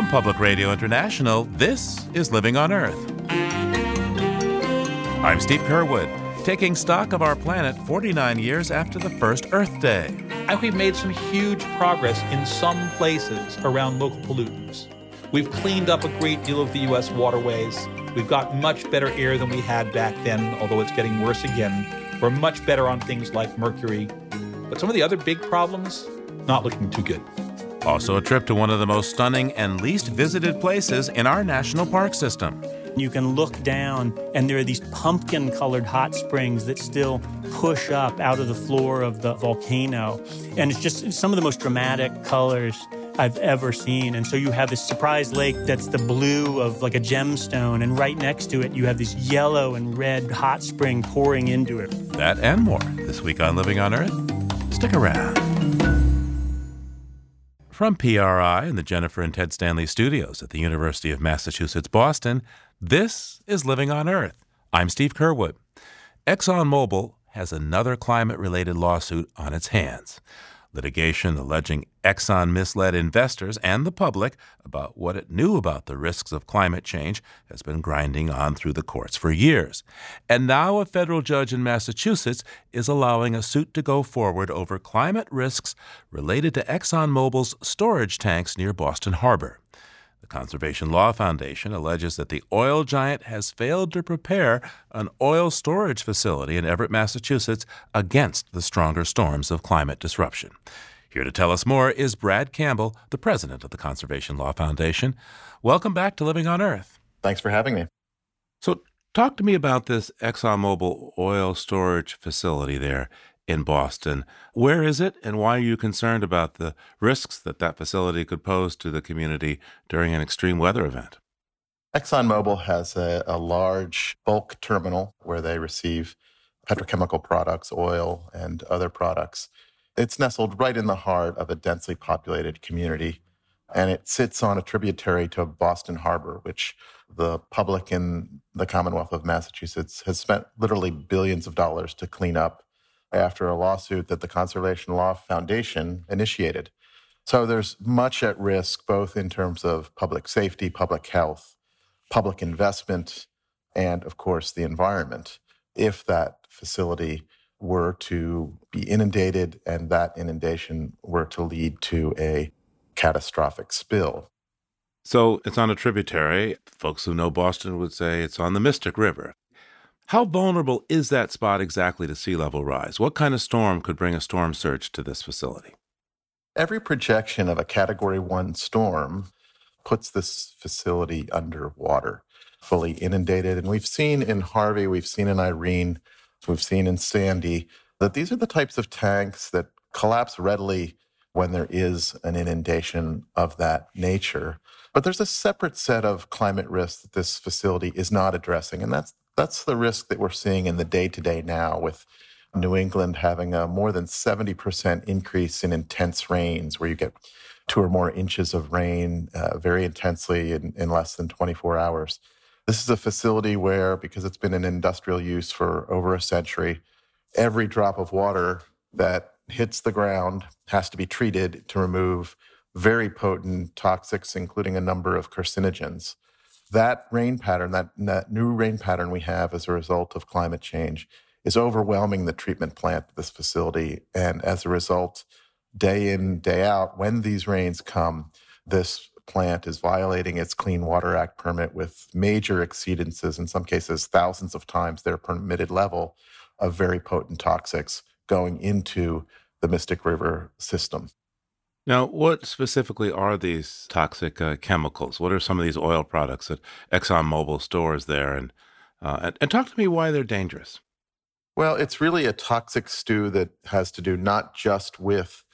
From Public Radio International, this is Living on Earth. I'm Steve Curwood, taking stock of our planet 49 years after the first Earth Day. And we've made some huge progress in some places around local pollutants. We've cleaned up a great deal of the U.S. waterways. We've got much better air than we had back then, although it's getting worse again. We're much better on things like mercury. But some of the other big problems, not looking too good. Also, a trip to one of the most stunning and least visited places in our national park system. You can look down, and there are these pumpkin colored hot springs that still push up out of the floor of the volcano. And it's just some of the most dramatic colors I've ever seen. And so you have this surprise lake that's the blue of like a gemstone, and right next to it, you have this yellow and red hot spring pouring into it. That and more this week on Living on Earth. Stick around. From PRI and the Jennifer and Ted Stanley studios at the University of Massachusetts Boston, this is Living on Earth. I'm Steve Curwood. ExxonMobil has another climate related lawsuit on its hands litigation alleging Exxon misled investors and the public about what it knew about the risks of climate change has been grinding on through the courts for years. And now a federal judge in Massachusetts is allowing a suit to go forward over climate risks related to ExxonMobil's storage tanks near Boston Harbor. The Conservation Law Foundation alleges that the oil giant has failed to prepare an oil storage facility in Everett, Massachusetts against the stronger storms of climate disruption. Here to tell us more is Brad Campbell, the president of the Conservation Law Foundation. Welcome back to Living on Earth. Thanks for having me. So, talk to me about this ExxonMobil oil storage facility there in Boston. Where is it, and why are you concerned about the risks that that facility could pose to the community during an extreme weather event? ExxonMobil has a, a large bulk terminal where they receive petrochemical products, oil, and other products. It's nestled right in the heart of a densely populated community, and it sits on a tributary to Boston Harbor, which the public in the Commonwealth of Massachusetts has spent literally billions of dollars to clean up after a lawsuit that the Conservation Law Foundation initiated. So there's much at risk, both in terms of public safety, public health, public investment, and of course the environment, if that facility were to be inundated and that inundation were to lead to a catastrophic spill. So it's on a tributary. Folks who know Boston would say it's on the Mystic River. How vulnerable is that spot exactly to sea level rise? What kind of storm could bring a storm surge to this facility? Every projection of a category one storm puts this facility underwater, fully inundated. And we've seen in Harvey, we've seen in Irene, we've seen in Sandy that these are the types of tanks that collapse readily when there is an inundation of that nature. But there's a separate set of climate risks that this facility is not addressing, and that's that's the risk that we're seeing in the day to day now with New England having a more than 70% increase in intense rains, where you get two or more inches of rain uh, very intensely in, in less than 24 hours. This is a facility where, because it's been in industrial use for over a century, every drop of water that hits the ground has to be treated to remove very potent toxics, including a number of carcinogens that rain pattern, that, that new rain pattern we have as a result of climate change, is overwhelming the treatment plant this facility. And as a result, day in, day out, when these rains come, this plant is violating its Clean Water Act permit with major exceedances, in some cases, thousands of times their permitted level of very potent toxics going into the Mystic River system. Now, what specifically are these toxic uh, chemicals? What are some of these oil products that ExxonMobil stores there? And, uh, and, and talk to me why they're dangerous. Well, it's really a toxic stew that has to do not just with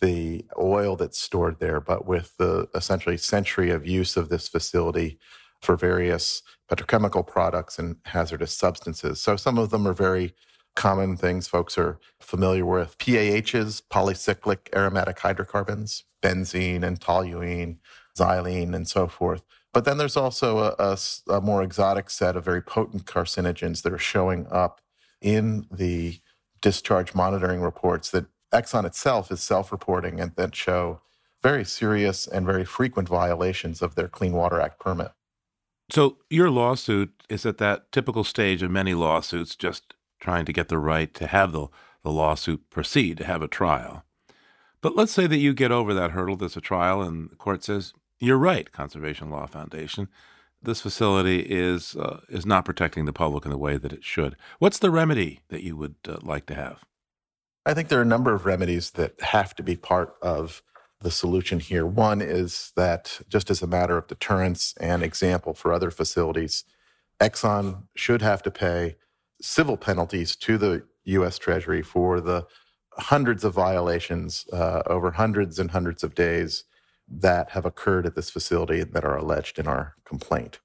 the oil that's stored there, but with the essentially century of use of this facility for various petrochemical products and hazardous substances. So some of them are very common things folks are familiar with PAHs, polycyclic aromatic hydrocarbons, benzene and toluene, xylene, and so forth. But then there's also a, a, a, more exotic set of very potent carcinogens that are showing up in the discharge monitoring reports that Exxon itself is self reporting and that show very serious and very frequent violations of their Clean Water Act permit. So, your lawsuit is at that typical stage of many lawsuits, just trying to get the right to have the, the lawsuit proceed, to have a trial. But let's say that you get over that hurdle, there's a trial, and the court says, You're right, Conservation Law Foundation. This facility is, uh, is not protecting the public in the way that it should. What's the remedy that you would uh, like to have? I think there are a number of remedies that have to be part of the solution here. One is that, just as a matter of deterrence and example for other facilities, Exxon should have to pay civil penalties to the U.S. Treasury for the hundreds of violations uh, over hundreds and hundreds of days that have occurred at this facility that are alleged in our complaint.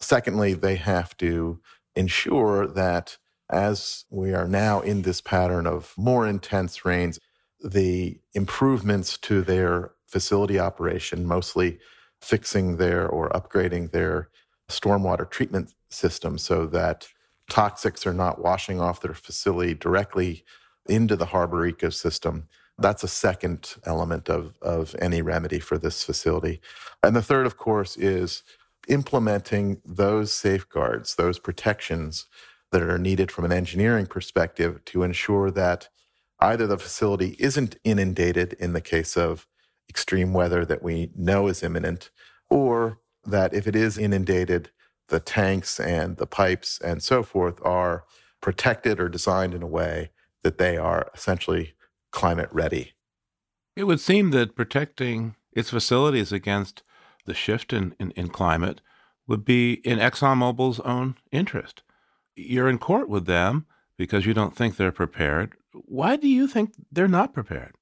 Secondly, they have to ensure that as we are now in this pattern of more intense rains, the improvements to their facility operation, mostly fixing their or upgrading their stormwater treatment system so that toxics are not washing off their facility directly into the harbor ecosystem. That's a second element of, of any remedy for this facility. And the third, of course, is implementing those safeguards, those protections that are needed from an engineering perspective to ensure that either the facility isn't inundated in the case of extreme weather that we know is imminent, or that if it is inundated, the tanks and the pipes and so forth are protected or designed in a way that they are essentially climate ready. It would seem that protecting its facilities against the shift in, in, in climate would be in ExxonMobil's own interest. You're in court with them because you don't think they're prepared. Why do you think they're not prepared?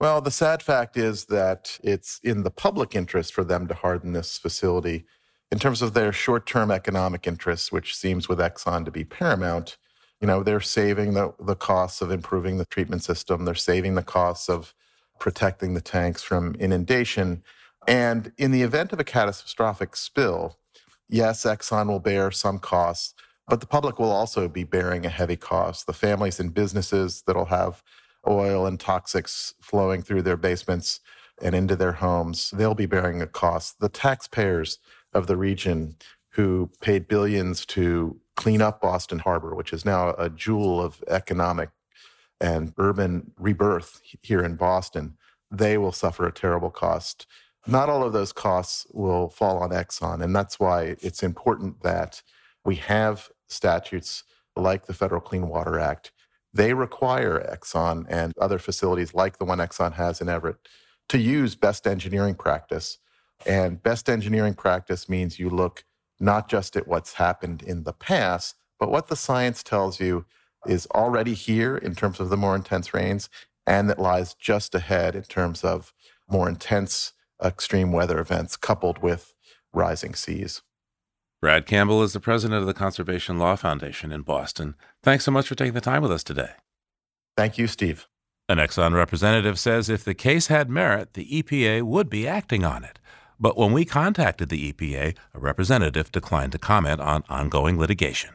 Well, the sad fact is that it's in the public interest for them to harden this facility. In terms of their short term economic interests, which seems with Exxon to be paramount, you know, they're saving the, the costs of improving the treatment system, they're saving the costs of protecting the tanks from inundation. And in the event of a catastrophic spill, yes, Exxon will bear some costs, but the public will also be bearing a heavy cost. The families and businesses that'll have oil and toxics flowing through their basements and into their homes, they'll be bearing a cost. The taxpayers of the region who paid billions to clean up Boston Harbor, which is now a jewel of economic and urban rebirth here in Boston, they will suffer a terrible cost. Not all of those costs will fall on Exxon. And that's why it's important that we have statutes like the Federal Clean Water Act they require Exxon and other facilities like the one Exxon has in Everett to use best engineering practice. And best engineering practice means you look not just at what's happened in the past, but what the science tells you is already here in terms of the more intense rains and that lies just ahead in terms of more intense extreme weather events coupled with rising seas. Brad Campbell is the president of the Conservation Law Foundation in Boston. Thanks so much for taking the time with us today. Thank you, Steve. An Exxon representative says if the case had merit, the EPA would be acting on it. But when we contacted the EPA, a representative declined to comment on ongoing litigation.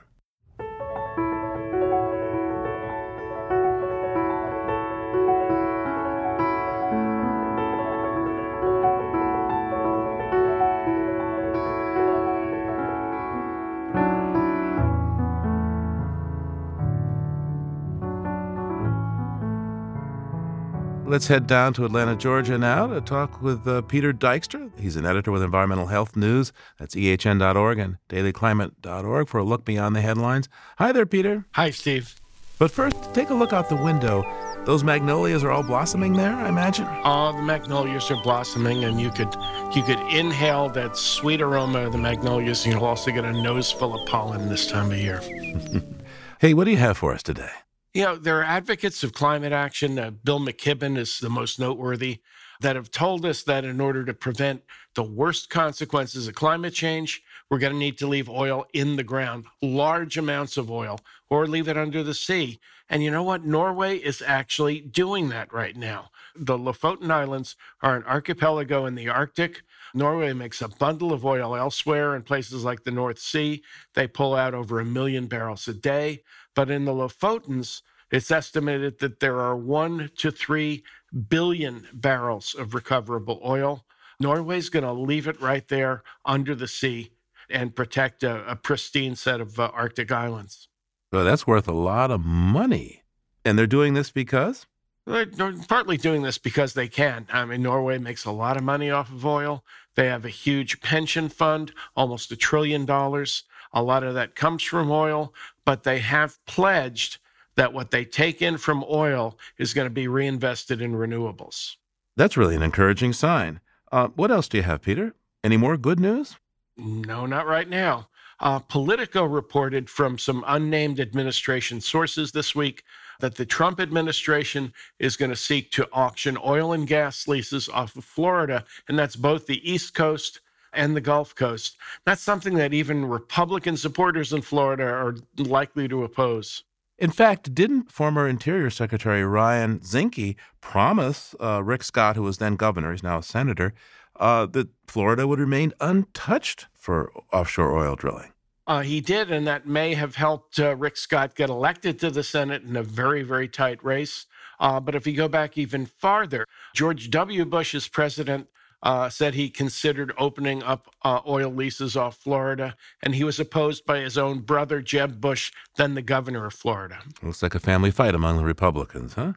Let's head down to Atlanta, Georgia now to talk with uh, Peter Dykstra. He's an editor with Environmental Health News. That's ehn.org and dailyclimate.org for a look beyond the headlines. Hi there, Peter. Hi, Steve. But first, take a look out the window. Those magnolias are all blossoming there, I imagine. All the magnolias are blossoming, and you could you could inhale that sweet aroma of the magnolias, and you'll also get a nose full of pollen this time of year. hey, what do you have for us today? You know, there are advocates of climate action. Uh, Bill McKibben is the most noteworthy that have told us that in order to prevent the worst consequences of climate change, we're going to need to leave oil in the ground, large amounts of oil, or leave it under the sea. And you know what? Norway is actually doing that right now. The Lofoten Islands are an archipelago in the Arctic. Norway makes a bundle of oil elsewhere in places like the North Sea. They pull out over a million barrels a day. But in the Lofotens, It's estimated that there are one to three billion barrels of recoverable oil. Norway's going to leave it right there under the sea and protect a, a pristine set of uh, Arctic islands. Well, that's worth a lot of money. And they're doing this because? They're partly doing this because they can. I mean, Norway makes a lot of money off of oil. They have a huge pension fund, almost a trillion dollars. A lot of that comes from oil, but they have pledged that what they take in from oil is going to be reinvested in renewables. That's really an encouraging sign. Uh, what else do you have, Peter? Any more good news? No, not right now. Uh, Politico reported from some unnamed administration sources this week that the Trump administration is going to seek to auction oil and gas leases off of Florida, and that's both the East Coast and the Gulf Coast. That's something that even Republican supporters in Florida are likely to oppose. In fact, didn't former Interior Secretary Ryan Zinke promise uh, Rick Scott, who was then governor, he's now a senator, uh, that Florida would remain untouched for offshore oil drilling? Uh, he did, and that may have helped uh, Rick Scott get elected to the Senate in a very, very tight race. Uh, but if you go back even farther, George W. Bush, as president, uh, said he considered opening up uh, oil leases off Florida, and he was opposed by his own brother, Jeb Bush, then the governor of Florida. Looks like a family fight among the Republicans, huh?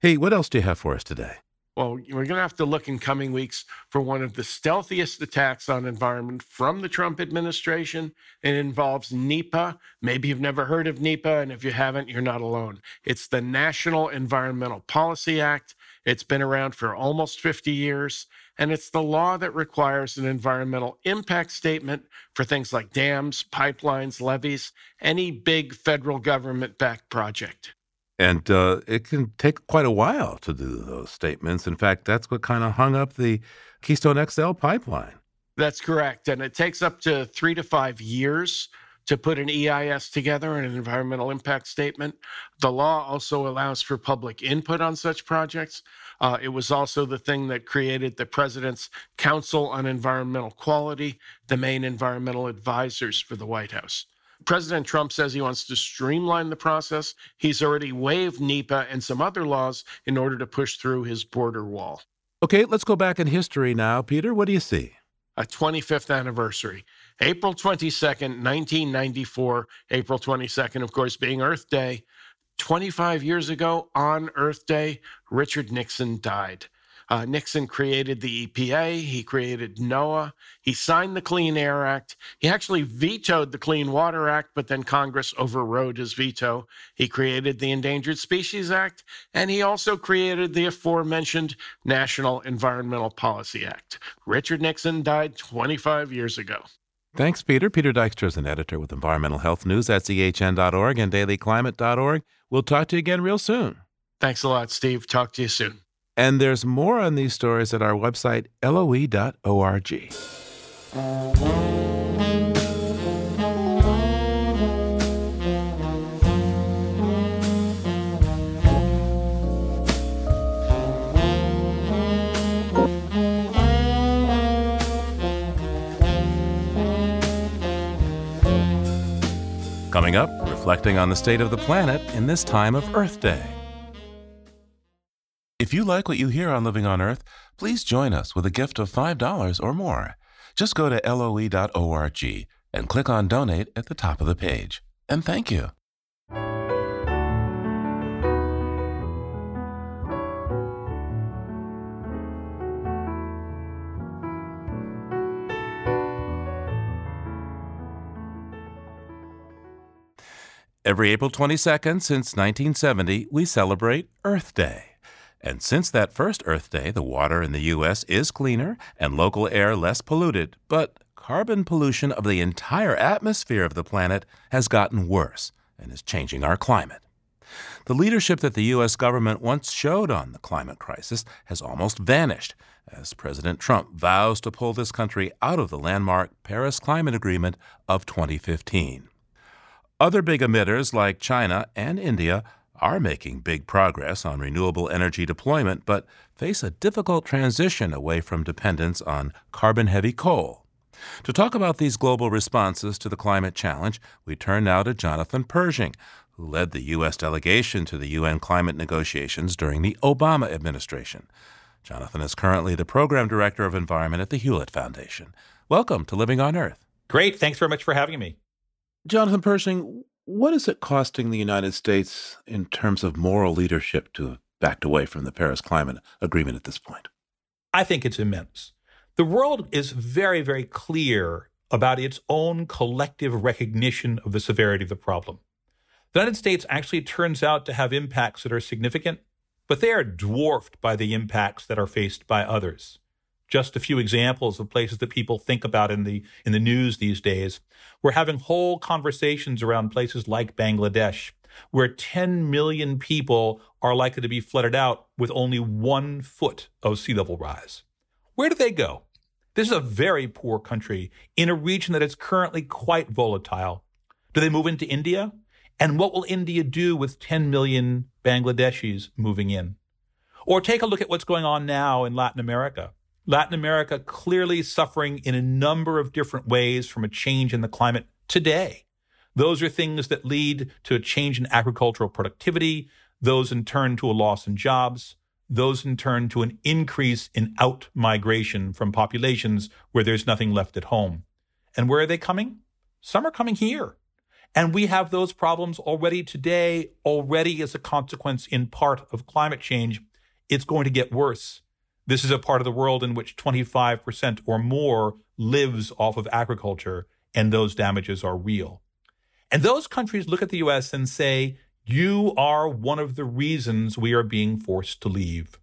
Hey, what else do you have for us today? well, we're going to have to look in coming weeks for one of the stealthiest attacks on environment from the Trump administration. It involves NEPA. Maybe you've never heard of NEPA, and if you haven't, you're not alone. It's the National Environmental Policy Act. It's been around for almost 50 years, and it's the law that requires an environmental impact statement for things like dams, pipelines, levees, any big federal government backed project. And uh, it can take quite a while to do those statements. In fact, that's what kind of hung up the Keystone XL pipeline. That's correct. And it takes up to three to five years to put an EIS together and an environmental impact statement. The law also allows for public input on such projects. Uh, it was also the thing that created the President's Council on Environmental Quality, the main environmental advisors for the White House. President Trump says he wants to streamline the process. He's already waived NEPA and some other laws in order to push through his border wall. Okay, let's go back in history now. Peter, what do you see? A 25th anniversary. April 22nd, 1994. April 22nd, of course, being Earth Day. 25 years ago on Earth Day, Richard Nixon died. Uh, Nixon created the EPA, he created NOAA, he signed the Clean Air Act. He actually vetoed the Clean Water Act, but then Congress overrode his veto. He created the Endangered Species Act, and he also created the aforementioned National Environmental Policy Act. Richard Nixon died 25 years ago. Thanks, Peter. Peter Dykstra is an editor with Environmental Health News at ehn.org and dailyclimate.org. We'll talk to you again real soon. Thanks a lot, Steve. Talk to you soon. And there's more on these stories at our website, loe.org. Coming up, reflecting on the state of the planet in this time of Earth Day. If you like what you hear on Living on Earth, please join us with a gift of $5 or more. Just go to loe.org and click on Donate at the top of the page. And thank you. Every April 22nd since 1970, we celebrate Earth Day. And since that first Earth Day, the water in the U.S. is cleaner and local air less polluted, but carbon pollution of the entire atmosphere of the planet has gotten worse and is changing our climate. The leadership that the U.S. government once showed on the climate crisis has almost vanished as President Trump vows to pull this country out of the landmark Paris Climate Agreement of 2015. Other big emitters like China and India are making big progress on renewable energy deployment, but face a difficult transition away from dependence on carbon heavy coal. To talk about these global responses to the climate challenge, we turn now to Jonathan Pershing, who led the U.S. delegation to the UN climate negotiations during the Obama administration. Jonathan is currently the program director of environment at the Hewlett Foundation. Welcome to Living on Earth. Great. Thanks very much for having me. Jonathan Pershing, what is it costing the United States in terms of moral leadership to have backed away from the Paris Climate Agreement at this point? I think it's immense. The world is very, very clear about its own collective recognition of the severity of the problem. The United States actually turns out to have impacts that are significant, but they are dwarfed by the impacts that are faced by others. Just a few examples of places that people think about in the in the news these days. We're having whole conversations around places like Bangladesh, where 10 million people are likely to be flooded out with only one foot of sea level rise. Where do they go? This is a very poor country in a region that is currently quite volatile. Do they move into India? And what will India do with 10 million Bangladeshis moving in? Or take a look at what's going on now in Latin America. Latin America clearly suffering in a number of different ways from a change in the climate today. Those are things that lead to a change in agricultural productivity, those in turn to a loss in jobs, those in turn to an increase in out migration from populations where there's nothing left at home. And where are they coming? Some are coming here. And we have those problems already today, already as a consequence in part of climate change. It's going to get worse. This is a part of the world in which 25% or more lives off of agriculture, and those damages are real. And those countries look at the US and say, you are one of the reasons we are being forced to leave.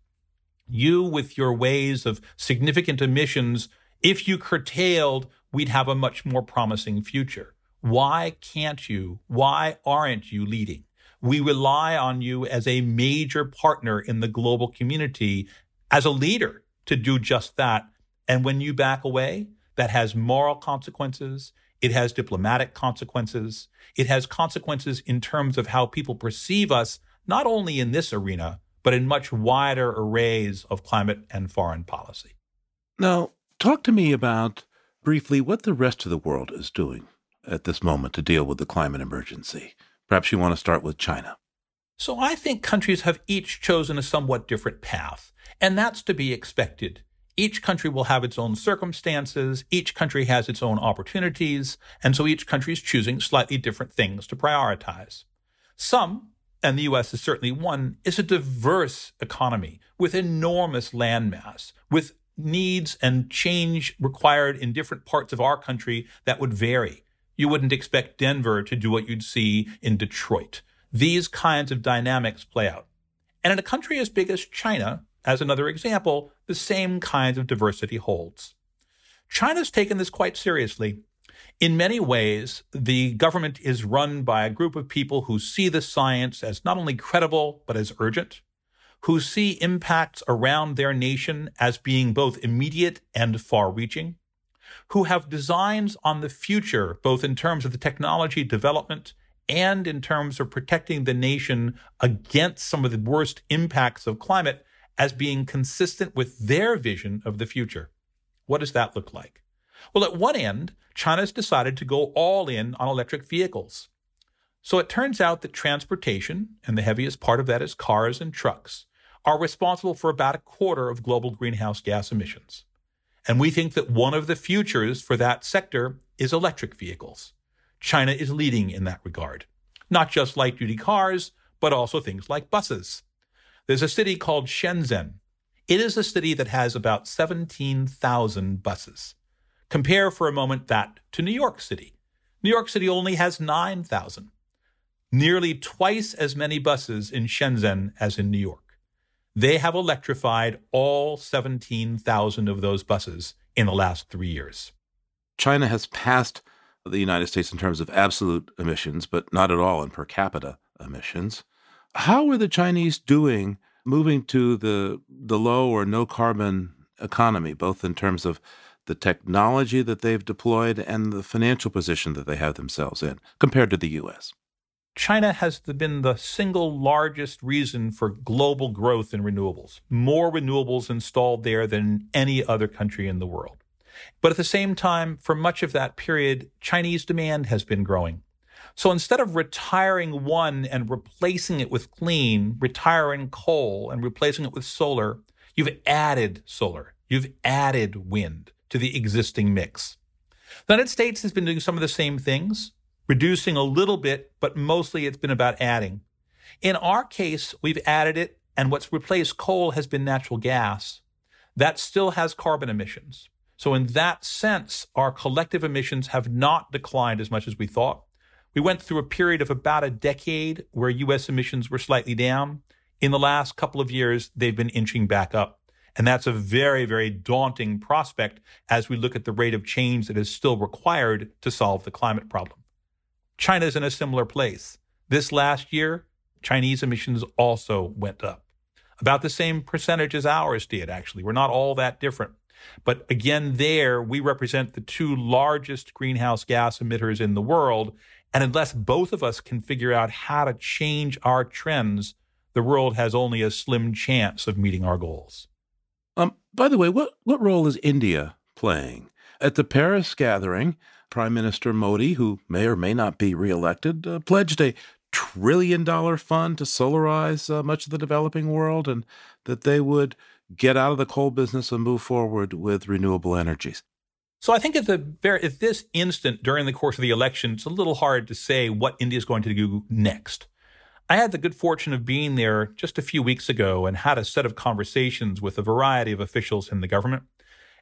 You, with your ways of significant emissions, if you curtailed, we'd have a much more promising future. Why can't you? Why aren't you leading? We rely on you as a major partner in the global community, as a leader to do just that. And when you back away, that has moral consequences. It has diplomatic consequences. It has consequences in terms of how people perceive us, not only in this arena, but in much wider arrays of climate and foreign policy. Now, talk to me about briefly what the rest of the world is doing at this moment to deal with the climate emergency. Perhaps you want to start with China. So I think countries have each chosen a somewhat different path, and that's to be expected. Each country will have its own circumstances. Each country has its own opportunities. And so each country is choosing slightly different things to prioritize. Some, and the U.S. is certainly one, is a diverse economy with enormous landmass, with needs and change required in different parts of our country that would vary. You wouldn't expect Denver to do what you'd see in Detroit. These kinds of dynamics play out. And in a country as big as China, as another example, the same kinds of diversity holds. China's taken this quite seriously. In many ways, the government is run by a group of people who see the science as not only credible, but as urgent, who see impacts around their nation as being both immediate and far reaching, who have designs on the future, both in terms of the technology development and in terms of protecting the nation against some of the worst impacts of climate as being consistent with their vision of the future. What does that look like? Well, at one end, China's decided to go all in on electric vehicles. So it turns out that transportation, and the heaviest part of that is cars and trucks, are responsible for about a quarter of global greenhouse gas emissions. And we think that one of the futures for that sector is electric vehicles. China is leading in that regard. Not just light duty cars, but also things like buses. There's a city called Shenzhen. It is a city that has about 17,000 buses. Compare for a moment that to New York City. New York City only has 9,000. Nearly twice as many buses in Shenzhen as in New York. They have electrified all 17,000 of those buses in the last three years. China has passed the United States in terms of absolute emissions, but not at all in per capita emissions. How are the Chinese doing moving to the the low or no carbon economy, both in terms of the technology that they've deployed and the financial position that they have themselves in compared to the US? China has been the single largest reason for global growth in renewables. More renewables installed there than any other country in the world. But at the same time, for much of that period, Chinese demand has been growing. So instead of retiring one and replacing it with clean, retiring coal and replacing it with solar, you've added solar, you've added wind to the existing mix. The United States has been doing some of the same things, reducing a little bit, but mostly it's been about adding. In our case, we've added it, and what's replaced coal has been natural gas. That still has carbon emissions. So, in that sense, our collective emissions have not declined as much as we thought. We went through a period of about a decade where US emissions were slightly down. In the last couple of years, they've been inching back up. And that's a very, very daunting prospect as we look at the rate of change that is still required to solve the climate problem. China is in a similar place. This last year, Chinese emissions also went up. About the same percentage as ours did, actually. We're not all that different. But again, there we represent the two largest greenhouse gas emitters in the world. And unless both of us can figure out how to change our trends, the world has only a slim chance of meeting our goals. Um, by the way, what, what role is India playing? At the Paris gathering, Prime Minister Modi, who may or may not be reelected, uh, pledged a trillion dollar fund to solarize uh, much of the developing world and that they would get out of the coal business and move forward with renewable energies. So I think at the at this instant during the course of the election, it's a little hard to say what India is going to do next. I had the good fortune of being there just a few weeks ago and had a set of conversations with a variety of officials in the government.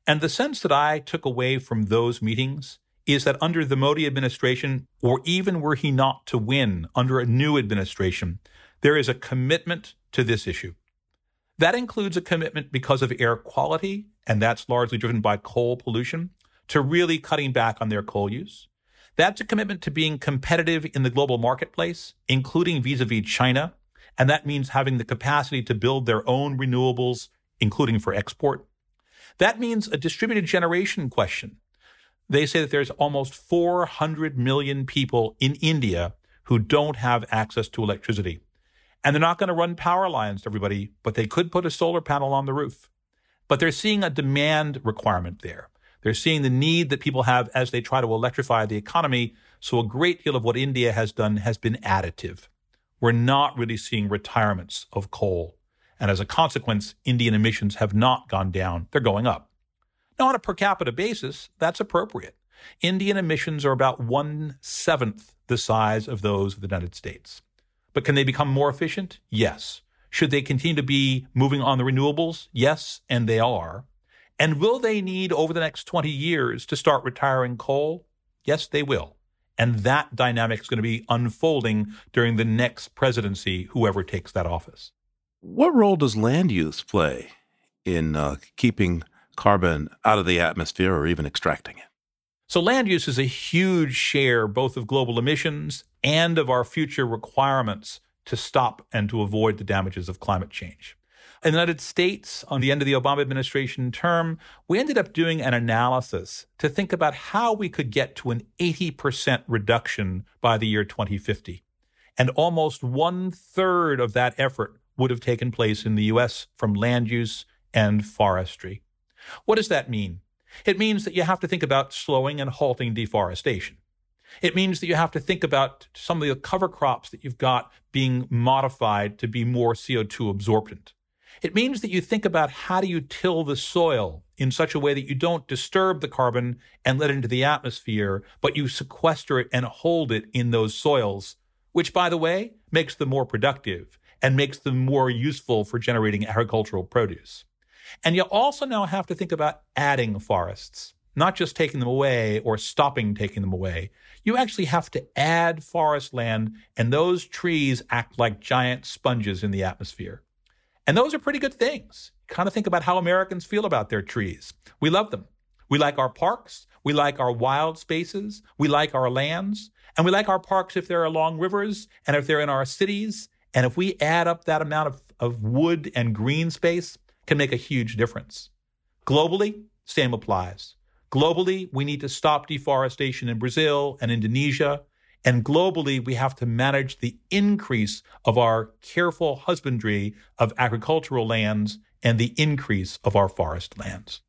And the sense that I took away from those meetings is that under the Modi administration, or even were he not to win under a new administration, there is a commitment to this issue. That includes a commitment because of air quality, and that's largely driven by coal pollution, to really cutting back on their coal use. That's a commitment to being competitive in the global marketplace, including vis a vis China. And that means having the capacity to build their own renewables, including for export. That means a distributed generation question. They say that there's almost 400 million people in India who don't have access to electricity. And they're not going to run power lines to everybody, but they could put a solar panel on the roof. But they're seeing a demand requirement there. They're seeing the need that people have as they try to electrify the economy. So a great deal of what India has done has been additive. We're not really seeing retirements of coal. And as a consequence, Indian emissions have not gone down. They're going up. Now, on a per capita basis, that's appropriate. Indian emissions are about one seventh the size of those of the United States. But can they become more efficient? Yes. Should they continue to be moving on the renewables? Yes, and they are. And will they need over the next 20 years to start retiring coal? Yes, they will. And that dynamic is going to be unfolding during the next presidency, whoever takes that office. What role does land use play in uh, keeping carbon out of the atmosphere or even extracting it? So, land use is a huge share both of global emissions and of our future requirements to stop and to avoid the damages of climate change. In the United States, on the end of the Obama administration term, we ended up doing an analysis to think about how we could get to an 80% reduction by the year 2050. And almost one third of that effort would have taken place in the US from land use and forestry. What does that mean? It means that you have to think about slowing and halting deforestation. It means that you have to think about some of the cover crops that you've got being modified to be more CO2 absorbent. It means that you think about how do you till the soil in such a way that you don't disturb the carbon and let it into the atmosphere, but you sequester it and hold it in those soils, which, by the way, makes them more productive and makes them more useful for generating agricultural produce. And you also now have to think about adding forests, not just taking them away or stopping taking them away. You actually have to add forest land, and those trees act like giant sponges in the atmosphere. And those are pretty good things. Kind of think about how Americans feel about their trees. We love them. We like our parks. We like our wild spaces. We like our lands. And we like our parks if they're along rivers and if they're in our cities. And if we add up that amount of, of wood and green space, can make a huge difference. Globally, same applies. Globally, we need to stop deforestation in Brazil and Indonesia. And globally, we have to manage the increase of our careful husbandry of agricultural lands and the increase of our forest lands.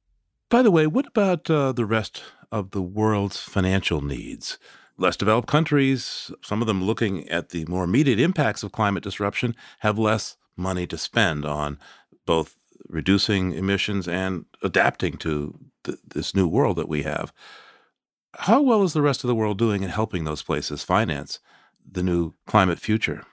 By the way, what about uh, the rest of the world's financial needs? less developed countries, some of them looking at the more immediate impacts of climate disruption, have less money to spend on both reducing emissions and adapting to th- this new world that we have. How well is the rest of the world doing in helping those places finance the new climate future?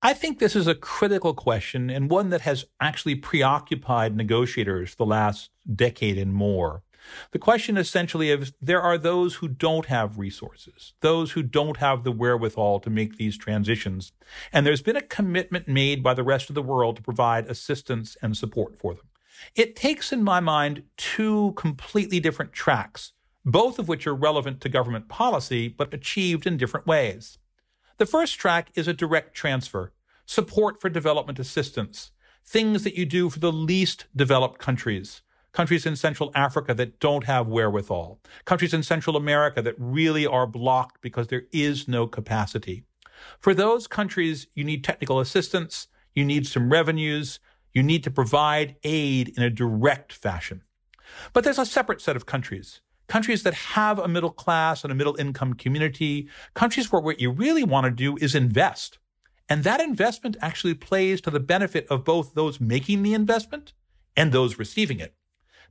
I think this is a critical question and one that has actually preoccupied negotiators the last decade and more. The question essentially is there are those who don't have resources, those who don't have the wherewithal to make these transitions. And there's been a commitment made by the rest of the world to provide assistance and support for them. It takes, in my mind, two completely different tracks, both of which are relevant to government policy, but achieved in different ways. The first track is a direct transfer, support for development assistance, things that you do for the least developed countries, countries in Central Africa that don't have wherewithal, countries in Central America that really are blocked because there is no capacity. For those countries, you need technical assistance, you need some revenues, you need to provide aid in a direct fashion. But there's a separate set of countries countries that have a middle class and a middle income community, countries where what you really want to do is invest. And that investment actually plays to the benefit of both those making the investment and those receiving it.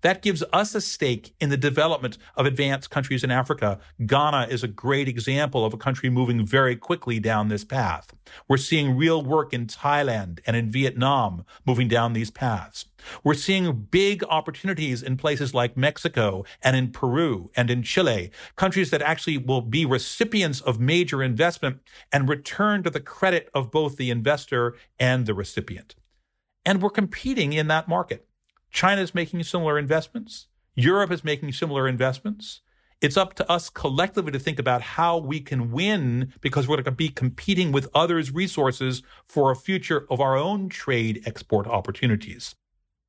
That gives us a stake in the development of advanced countries in Africa. Ghana is a great example of a country moving very quickly down this path. We're seeing real work in Thailand and in Vietnam moving down these paths. We're seeing big opportunities in places like Mexico and in Peru and in Chile, countries that actually will be recipients of major investment and return to the credit of both the investor and the recipient. And we're competing in that market. China is making similar investments. Europe is making similar investments. It's up to us collectively to think about how we can win because we're going to be competing with others' resources for a future of our own trade export opportunities.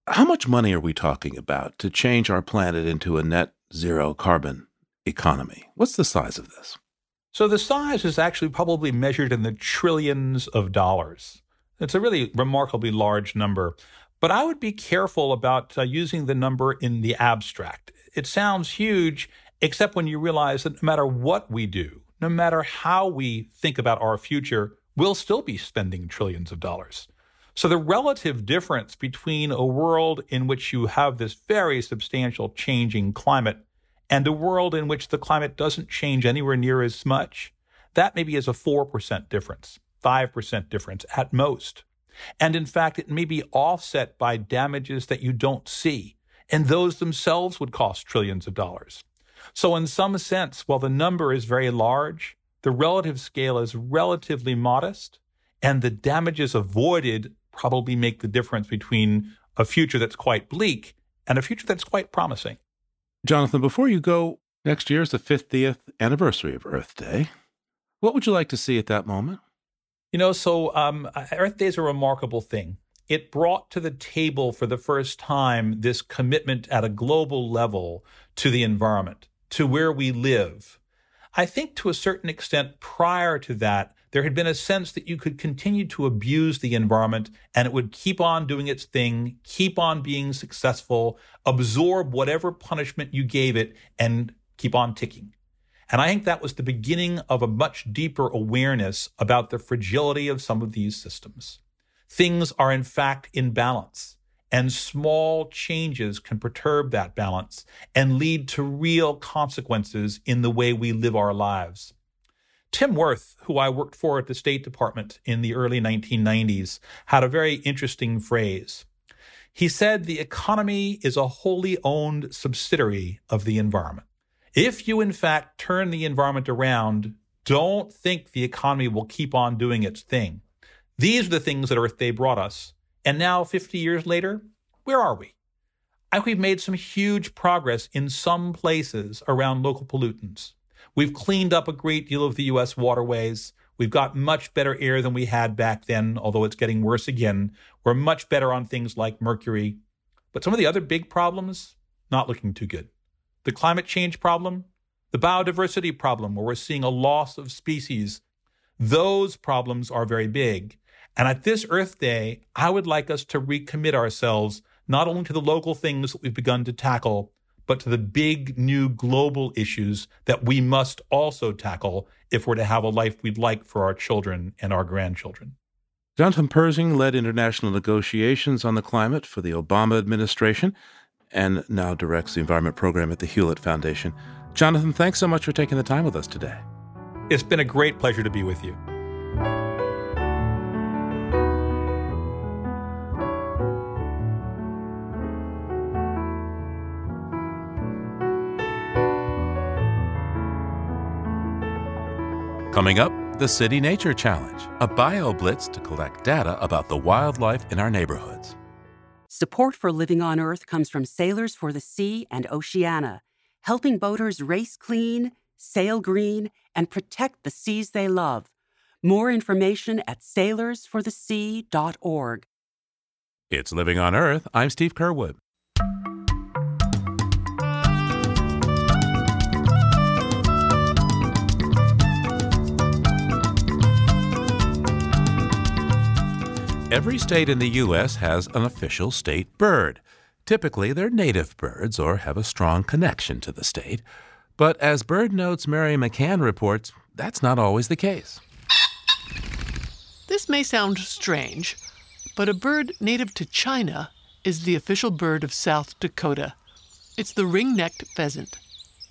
How much money are we talking about to change our planet into a net zero carbon economy? What's the size of this? So, the size is actually probably measured in the trillions of dollars. It's a really remarkably large number. But I would be careful about uh, using the number in the abstract. It sounds huge, except when you realize that no matter what we do, no matter how we think about our future, we'll still be spending trillions of dollars. So the relative difference between a world in which you have this very substantial changing climate and a world in which the climate doesn't change anywhere near as much, that maybe is a 4% difference, 5% difference at most. And in fact, it may be offset by damages that you don't see. And those themselves would cost trillions of dollars. So, in some sense, while the number is very large, the relative scale is relatively modest, and the damages avoided probably make the difference between a future that's quite bleak and a future that's quite promising. Jonathan, before you go, next year is the 50th anniversary of Earth Day. What would you like to see at that moment? You know, so um, Earth Day is a remarkable thing. It brought to the table for the first time this commitment at a global level to the environment, to where we live. I think to a certain extent prior to that, there had been a sense that you could continue to abuse the environment and it would keep on doing its thing, keep on being successful, absorb whatever punishment you gave it, and keep on ticking. And I think that was the beginning of a much deeper awareness about the fragility of some of these systems. Things are in fact in balance, and small changes can perturb that balance and lead to real consequences in the way we live our lives. Tim Wirth, who I worked for at the State Department in the early 1990s, had a very interesting phrase. He said the economy is a wholly owned subsidiary of the environment. If you, in fact, turn the environment around, don't think the economy will keep on doing its thing. These are the things that Earth Day brought us. And now, 50 years later, where are we? I think we've made some huge progress in some places around local pollutants. We've cleaned up a great deal of the U.S. waterways. We've got much better air than we had back then, although it's getting worse again. We're much better on things like mercury. But some of the other big problems, not looking too good the climate change problem, the biodiversity problem, where we're seeing a loss of species, those problems are very big. And at this Earth Day, I would like us to recommit ourselves not only to the local things that we've begun to tackle, but to the big new global issues that we must also tackle if we're to have a life we'd like for our children and our grandchildren. Jonathan Pershing led international negotiations on the climate for the Obama administration and now directs the environment program at the Hewlett Foundation. Jonathan, thanks so much for taking the time with us today. It's been a great pleasure to be with you. Coming up, the City Nature Challenge, a bio blitz to collect data about the wildlife in our neighborhoods. Support for Living on Earth comes from Sailors for the Sea and Oceana, helping boaters race clean, sail green, and protect the seas they love. More information at sailorsforthesea.org. It's Living on Earth. I'm Steve Curwood. Every state in the U.S. has an official state bird. Typically, they're native birds or have a strong connection to the state. But as BirdNote's Mary McCann reports, that's not always the case. This may sound strange, but a bird native to China is the official bird of South Dakota. It's the ring necked pheasant.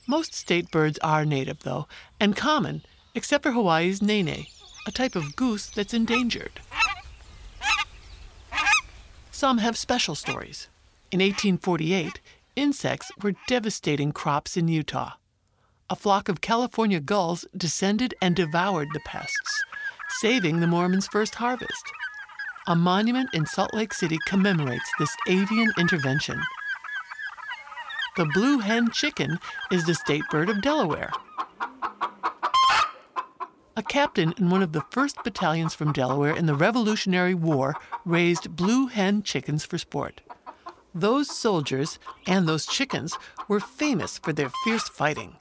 Most state birds are native, though, and common, except for Hawaii's nene, a type of goose that's endangered. Some have special stories. In 1848, insects were devastating crops in Utah. A flock of California gulls descended and devoured the pests, saving the Mormons' first harvest. A monument in Salt Lake City commemorates this avian intervention. The blue hen chicken is the state bird of Delaware. A captain in one of the first battalions from Delaware in the Revolutionary War raised blue hen chickens for sport. Those soldiers and those chickens were famous for their fierce fighting.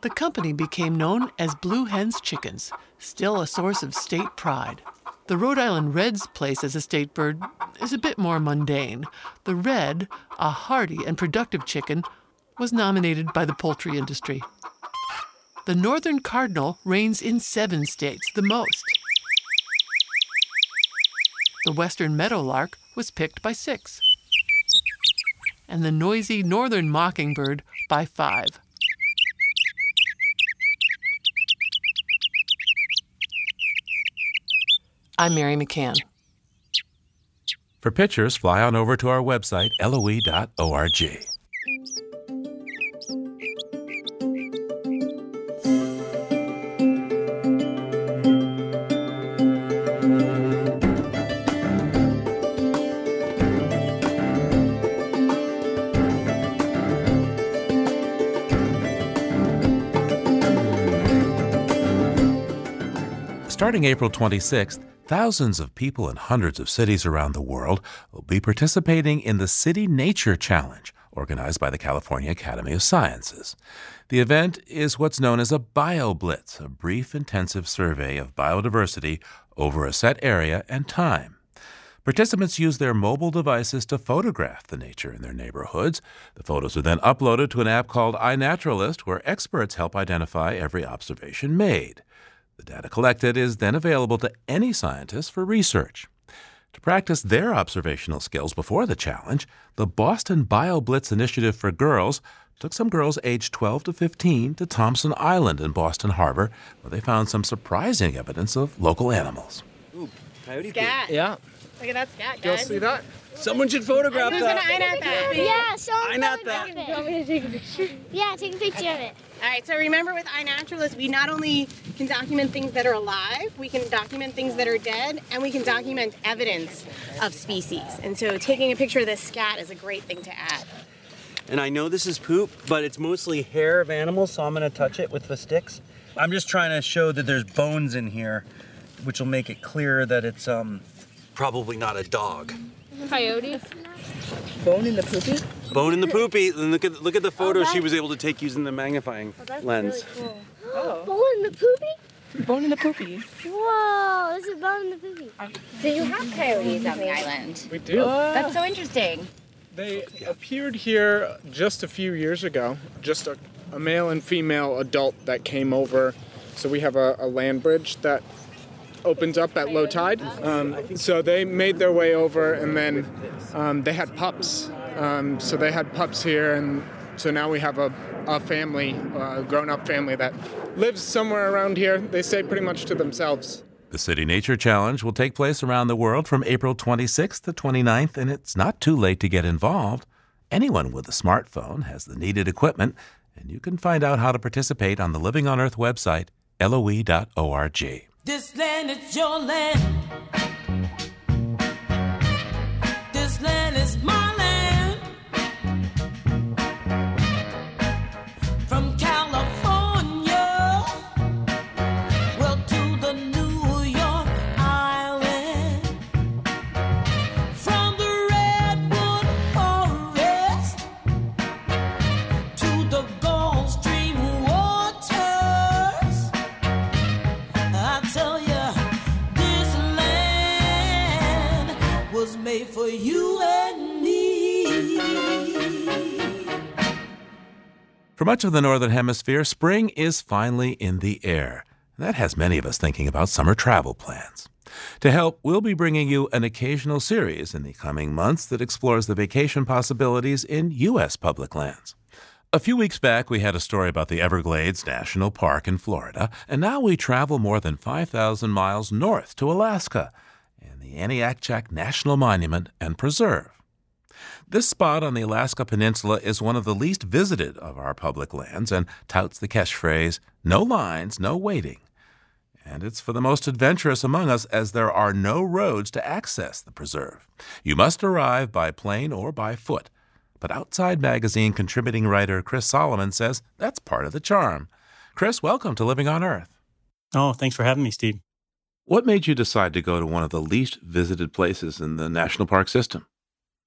The company became known as Blue Hens Chickens, still a source of state pride. The Rhode Island Red's place as a state bird is a bit more mundane. The red, a hardy and productive chicken, was nominated by the poultry industry. The northern cardinal reigns in seven states, the most. The western meadowlark was picked by six, and the noisy northern mockingbird by five. I'm Mary McCann. For pictures, fly on over to our website, loe.org. Starting April 26th, thousands of people in hundreds of cities around the world will be participating in the City Nature Challenge, organized by the California Academy of Sciences. The event is what's known as a BioBlitz, a brief intensive survey of biodiversity over a set area and time. Participants use their mobile devices to photograph the nature in their neighborhoods. The photos are then uploaded to an app called iNaturalist, where experts help identify every observation made. The data collected is then available to any scientist for research. To practice their observational skills before the challenge, the Boston BioBlitz Initiative for Girls took some girls aged 12 to 15 to Thompson Island in Boston Harbor, where they found some surprising evidence of local animals. Ooh, coyote Scat. poop. Yeah. Look at that scat, Y'all see that? Someone should photograph Who's that. gonna eye that? Yeah, so I not that. You want me to take a picture? Yeah, take a picture of it. All right, so remember with iNaturalist, we not only can document things that are alive, we can document things that are dead, and we can document evidence of species. And so taking a picture of this scat is a great thing to add. And I know this is poop, but it's mostly hair of animals, so I'm gonna touch it with the sticks. I'm just trying to show that there's bones in here, which will make it clear that it's um probably not a dog. Coyote. Bone in the poopy? Bone in the poopy. And look at look at the oh, photo she was able to take using the magnifying oh, lens. Really cool. Oh. Bone in the poopy? Bone in the poopy. Whoa, this is bone in the poopy. So you have coyotes on the island. We do. Oh, that's so interesting. They appeared here just a few years ago, just a, a male and female adult that came over. So we have a, a land bridge that opens up at low tide. Um, so they made their way over and then um, they had pups. Um, so they had pups here, and so now we have a, a family, a grown up family that lives somewhere around here. They stay pretty much to themselves. The City Nature Challenge will take place around the world from April 26th to 29th, and it's not too late to get involved. Anyone with a smartphone has the needed equipment, and you can find out how to participate on the Living on Earth website, loe.org. This land is your land. This land is my made for you and me. For much of the Northern Hemisphere, spring is finally in the air. That has many of us thinking about summer travel plans. To help, we'll be bringing you an occasional series in the coming months that explores the vacation possibilities in U.S. public lands. A few weeks back, we had a story about the Everglades National Park in Florida, and now we travel more than 5,000 miles north to Alaska and the Aniakchak National Monument and Preserve. This spot on the Alaska Peninsula is one of the least visited of our public lands and touts the catchphrase, no lines, no waiting. And it's for the most adventurous among us as there are no roads to access the preserve. You must arrive by plane or by foot. But Outside Magazine contributing writer Chris Solomon says that's part of the charm. Chris, welcome to Living on Earth. Oh, thanks for having me, Steve. What made you decide to go to one of the least visited places in the national park system?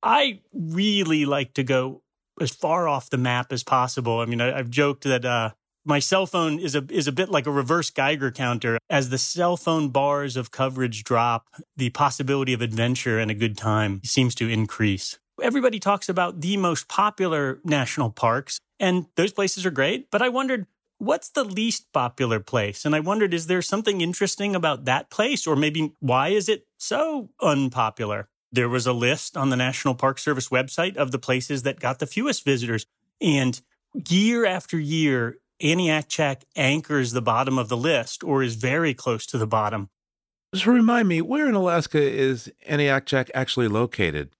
I really like to go as far off the map as possible. I mean, I, have joked that uh, my cell phone is a is a bit like a reverse Geiger counter. As the cell phone bars of coverage drop, the possibility of adventure and a good time seems to increase. Everybody talks about the most popular national parks, and those places are great. But I wondered, what's the least popular place? And I wondered, is there something interesting about that place, or maybe why is it so unpopular? There was a list on the National Park Service website of the places that got the fewest visitors. And year after year, Aniakchak anchors the bottom of the list or is very close to the bottom. So remind me, where in Alaska is Aniakchak actually located?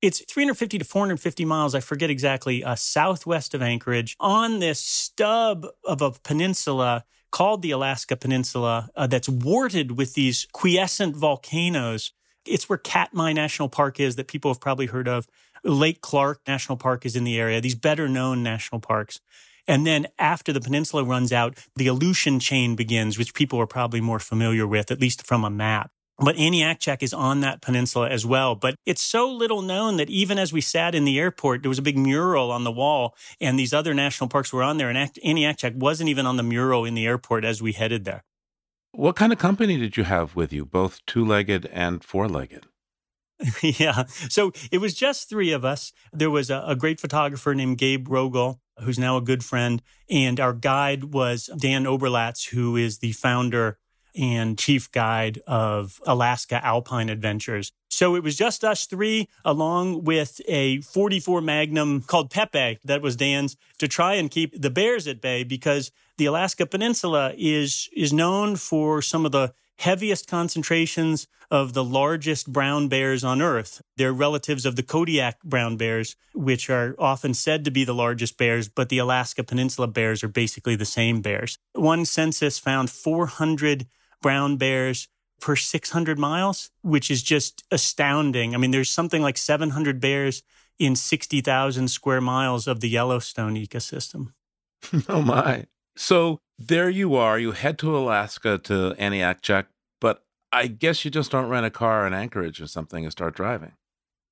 It's 350 to 450 miles, I forget exactly, uh, southwest of Anchorage on this stub of a peninsula called the Alaska Peninsula uh, that's warted with these quiescent volcanoes. It's where Katmai National Park is that people have probably heard of. Lake Clark National Park is in the area, these better known national parks. And then after the peninsula runs out, the Aleutian chain begins, which people are probably more familiar with, at least from a map. But Aniakchak is on that peninsula as well. But it's so little known that even as we sat in the airport, there was a big mural on the wall, and these other national parks were on there, and Aniakchak wasn't even on the mural in the airport as we headed there. What kind of company did you have with you, both two legged and four legged? yeah. So it was just three of us. There was a, a, great photographer named Gabe Rogel, who's now a good friend. And our guide was Dan Oberlatz, who is the founder and chief guide of Alaska Alpine Adventures. So it was just us three, along with a 44 Magnum called Pepe, that was Dan's, to try and keep the bears at bay because the Alaska Peninsula is, is known for some of the heaviest concentrations of the largest brown bears on Earth. They're relatives of the Kodiak brown bears, which are often said to be the largest bears, but the Alaska Peninsula bears are basically the same bears. One census found 400 brown bears per 600 miles, which is just astounding. I mean, there's something like 700 bears in 60,000 square miles of the Yellowstone ecosystem. oh, my. So there you are. You head to Alaska to Aniakchak, but I guess you just don't rent a car in Anchorage or something and start driving.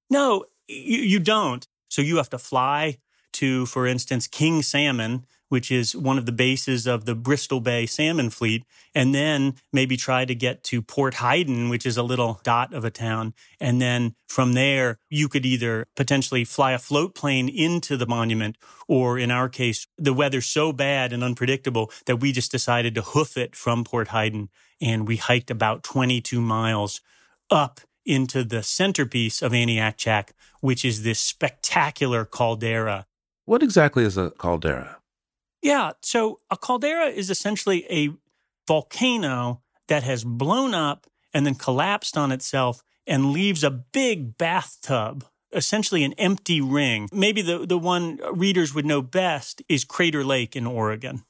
No, you, you don't. So you have to fly to, for instance, King Salmon, which is one of the bases of the Bristol Bay salmon fleet, and then maybe try to get to Port Hayden, which is a little dot of a town. And then from there, you could either potentially fly a float plane into the monument, or in our case, the weather's so bad and unpredictable that we just decided to hoof it from Port Hayden. And we hiked about 22 miles up into the centerpiece of Aniakchak, which is this spectacular caldera. What exactly is a caldera? Yeah. So a caldera is essentially a volcano that has blown up and then collapsed on itself and leaves a big bathtub, essentially an empty ring. Maybe the, the one readers would know best is Crater Lake in Oregon.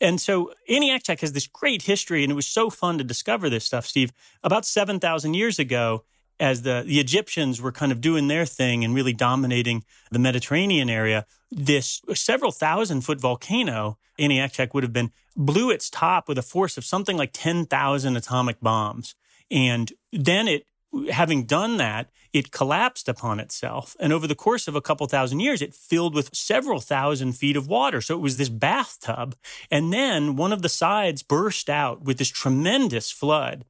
And so Aniakchak has this great history, and it was so fun to discover this stuff, Steve. About 7,000 years ago, as the, the Egyptians were kind of doing their thing and really dominating the Mediterranean area, this several thousand foot volcano, Aniakchak would have been, blew its top with a force of something like 10,000 atomic bombs. And then it, having done that, it collapsed upon itself. And over the course of a couple thousand years, it filled with several thousand feet of water. So it was this bathtub. And then one of the sides burst out with this tremendous flood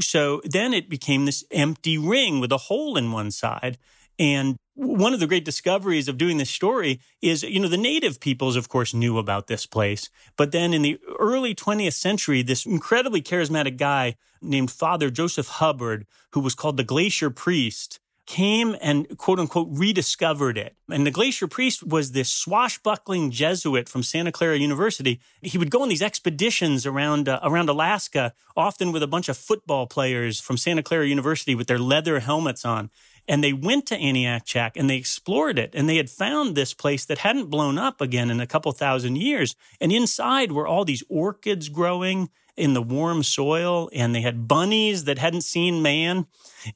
so then it became this empty ring with a hole in one side. And one of the great discoveries of doing this story is, you know, the native peoples, of course, knew about this place. But then in the early 20th century, this incredibly charismatic guy named Father Joseph Hubbard, who was called the Glacier Priest, came and quote unquote rediscovered it. And the Glacier Priest was this swashbuckling Jesuit from Santa Clara University. He would go on these expeditions around uh, around Alaska, often with a bunch of football players from Santa Clara University with their leather helmets on. And they went to Aniakchak and they explored it and they had found this place that hadn't blown up again in a couple thousand years. And inside were all these orchids growing in the warm soil and they had bunnies that hadn't seen man.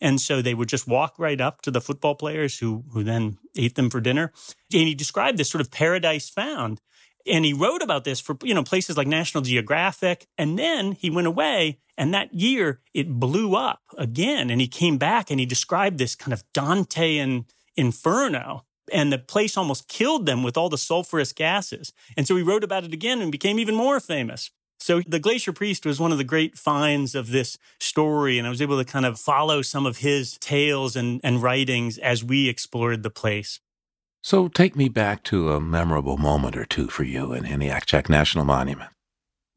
And so they would just walk right up to the football players who, who then ate them for dinner. And he described this sort of paradise found. And he wrote about this for, you know, places like National Geographic. And then he went away and that year it blew up again. And he came back and he described this kind of Dantean inferno and the place almost killed them with all the sulfurous gases. And so he wrote about it again and became even more famous. So the Glacier Priest was one of the great finds of this story, and I was able to kind of follow some of his tales and, and writings as we explored the place. So take me back to a memorable moment or two for you in Aniakchak National Monument.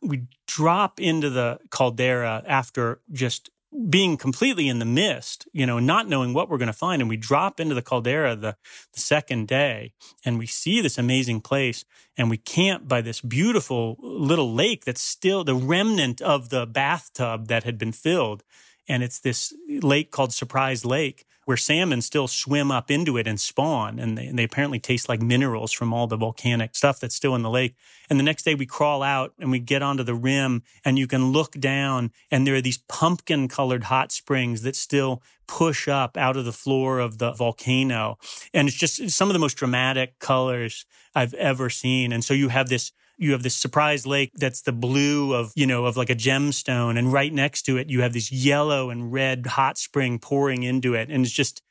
We drop into the caldera after just being completely in the mist, you know, not knowing what we're going to find. And we drop into the caldera the, the second day and we see this amazing place and we camp by this beautiful little lake that's still the remnant of the bathtub that had been filled. And it's this lake called Surprise Lake where salmon still swim up into it and spawn. And they, and they, apparently taste like minerals from all the volcanic stuff that's still in the lake. And the next day we crawl out and we get onto the rim and you can look down and there are these pumpkin colored hot springs that still push up out of the floor of the volcano. And it's just some of the most dramatic colors I've ever seen. And so you have this you have this surprise lake that's the blue of, you know, of like a gemstone. And right next to it, you have this yellow and red hot spring pouring into it. And it's just,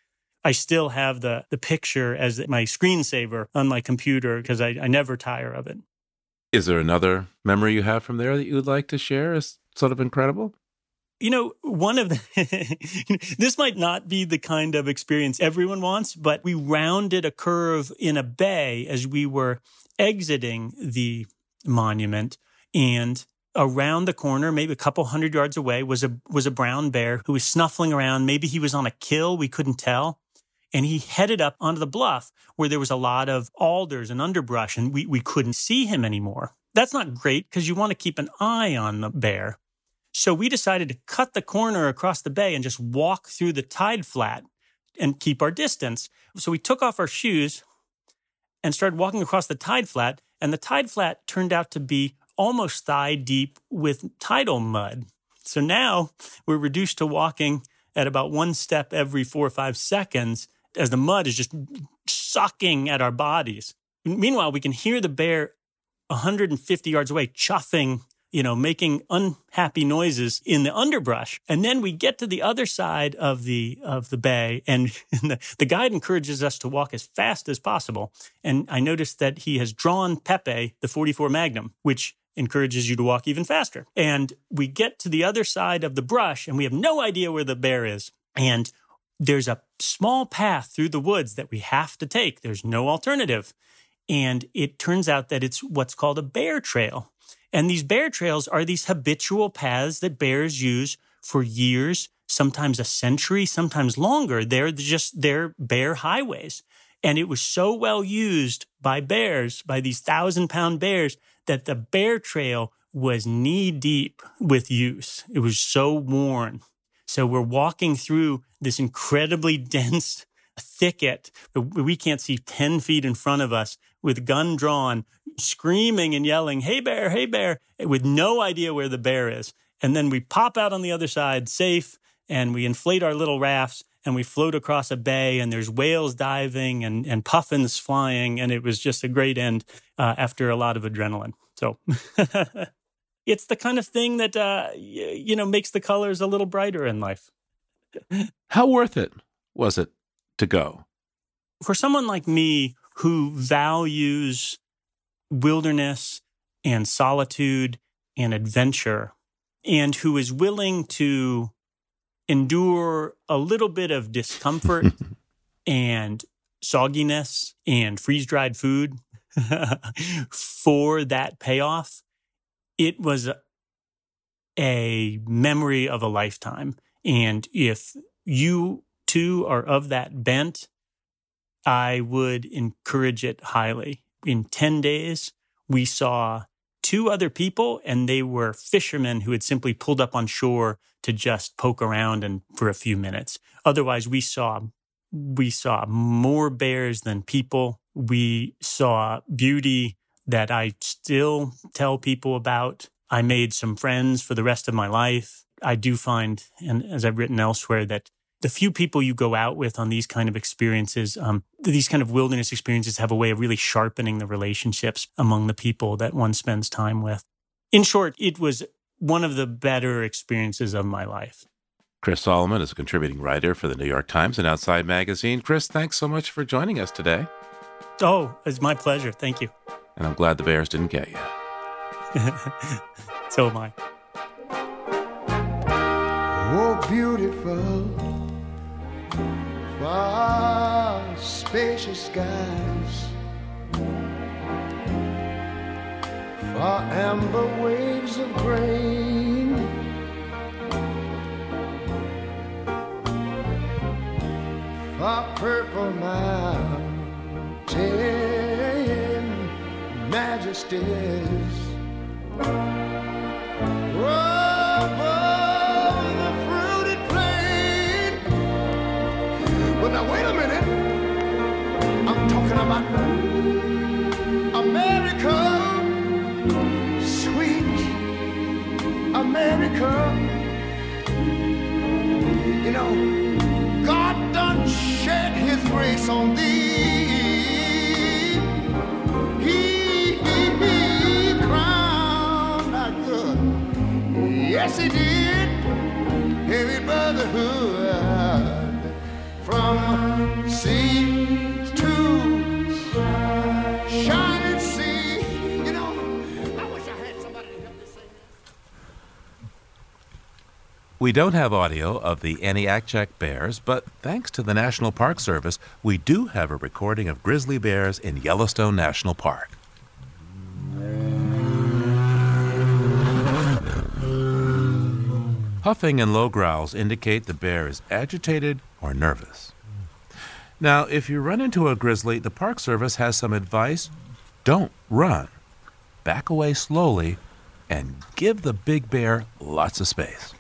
I still have the, the picture as my screensaver on my computer because I, I never tire of it. Is there another memory you have from there that you would like to share as sort of incredible? You know, one of the, this might not be the kind of experience everyone wants, but we rounded a curve in a bay as we were exiting the monument and around the corner, maybe a couple hundred yards away, was a was a brown bear who was snuffling around. Maybe he was on a kill, we couldn't tell. And he headed up onto the bluff where there was a lot of alders and underbrush, and we, we couldn't see him anymore. That's not great because you want to keep an eye on the bear. So we decided to cut the corner across the bay and just walk through the tide flat and keep our distance. So we took off our shoes, and started walking across the tide flat. And the tide flat turned out to be almost thigh deep with tidal mud. So now we're reduced to walking at about one step every four or five seconds as the mud is just sucking at our bodies. Meanwhile, we can hear the bear 150 yards away chuffing you know, making unhappy noises in the underbrush. And then we get to the other side of the of the bay, and the, the guide encourages us to walk as fast as possible. And I noticed that he has drawn Pepe, the 44 Magnum, which encourages you to walk even faster. And we get to the other side of the brush, and we have no idea where the bear is. And there's a small path through the woods that we have to take. There's no alternative. And it turns out that it's what's called a bear trail. And these bear trails are these habitual paths that bears use for years, sometimes a century, sometimes longer. They're just, they're bear highways. And it was so well used by bears, by these thousand pound bears, that the bear trail was knee deep with use. It was so worn. So we're walking through this incredibly dense thicket, we can't see 10 feet in front of us with gun drawn, screaming and yelling, Hey bear, hey bear, with no idea where the bear is. And then we pop out on the other side safe and we inflate our little rafts and we float across a bay and there's whales diving and, and puffins flying. And it was just a great end uh, after a lot of adrenaline. So it's the kind of thing that, uh, you know, makes the colors a little brighter in life. How worth it was it to go? For someone like me who values wilderness and solitude and adventure and who is willing to endure a little bit of discomfort and sogginess and freeze dried food for that payoff, it was a memory of a lifetime. And if you too are of that bent, I would encourage it highly. In 10 days, we saw two other people, and they were fishermen who had simply pulled up on shore to just poke around and for a few minutes. Otherwise, we saw we saw more bears than people. We saw beauty that I still tell people about. I made some friends for the rest of my life. I do find, and as I've written elsewhere, that the few people you go out with on these kind of experiences, um, these kind of wilderness experiences have a way of really sharpening the relationships among the people that one spends time with. In short, it was one of the better experiences of my life. Chris Solomon is a contributing writer for the New York Times and Outside Magazine. Chris, thanks so much for joining us today. Oh, it's my pleasure. Thank you. And I'm glad the Bears didn't get you. so am I. Oh, beautiful far spacious skies, far amber waves of grain. Far purple mountain majesties. now Heavy brotherhood from sea We don't have audio of the Aniakchak bears, but thanks to the National Park Service, we do have a recording of grizzly bears in Yellowstone National Park. Huffing and low growls indicate the bear is agitated or nervous. Now, if you run into a grizzly, the Park Service has some advice. Don't run. Back away slowly and give the big bear lots of space.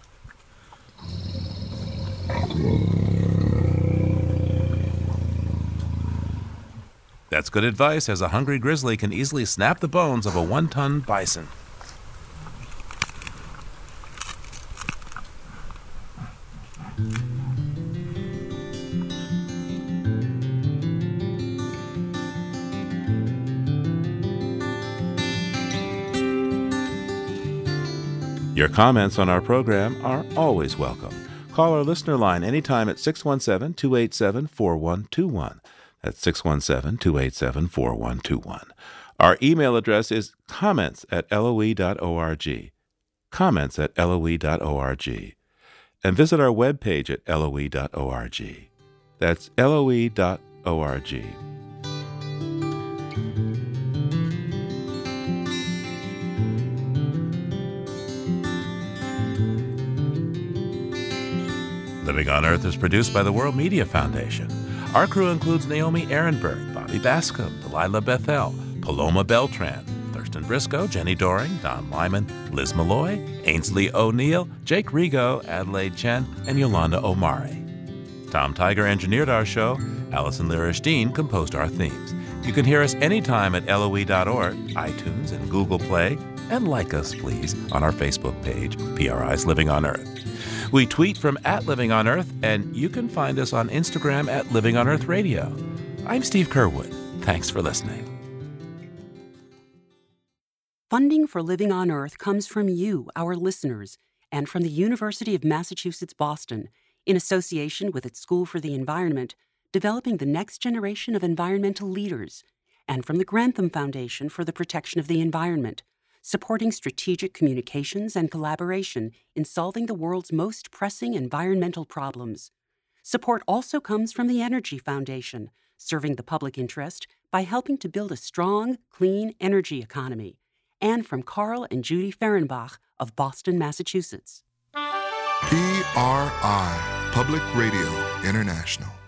That's good advice, as a hungry grizzly can easily snap the bones of a one ton bison. Your comments on our program are always welcome. Call our listener line anytime at 617 287 4121. That's 617 287 4121. Our email address is comments at loe.org. Comments at loe.org. And visit our webpage at loe.org. That's loe.org. Living on Earth is produced by the World Media Foundation. Our crew includes Naomi Arenberg, Bobby Bascomb, Delilah Bethel, Paloma Beltran, Thurston Briscoe, Jenny Doering, Don Lyman, Liz Malloy, Ainsley O'Neill, Jake Rigo, Adelaide Chen, and Yolanda Omari. Tom Tiger engineered our show. Allison Lirish Dean composed our themes. You can hear us anytime at loe.org, iTunes, and Google Play. And like us, please, on our Facebook page, PRI's Living on Earth. We tweet from at Living on Earth, and you can find us on Instagram at Living on Earth Radio. I'm Steve Curwood. Thanks for listening. Funding for Living on Earth comes from you, our listeners, and from the University of Massachusetts Boston, in association with its School for the Environment, developing the next generation of environmental leaders, and from the Grantham Foundation for the Protection of the Environment, supporting strategic communications and collaboration in solving the world's most pressing environmental problems. Support also comes from the Energy Foundation, serving the public interest by helping to build a strong, clean energy economy, and from Carl and Judy Fehrenbach of Boston, Massachusetts. PRI, Public Radio International.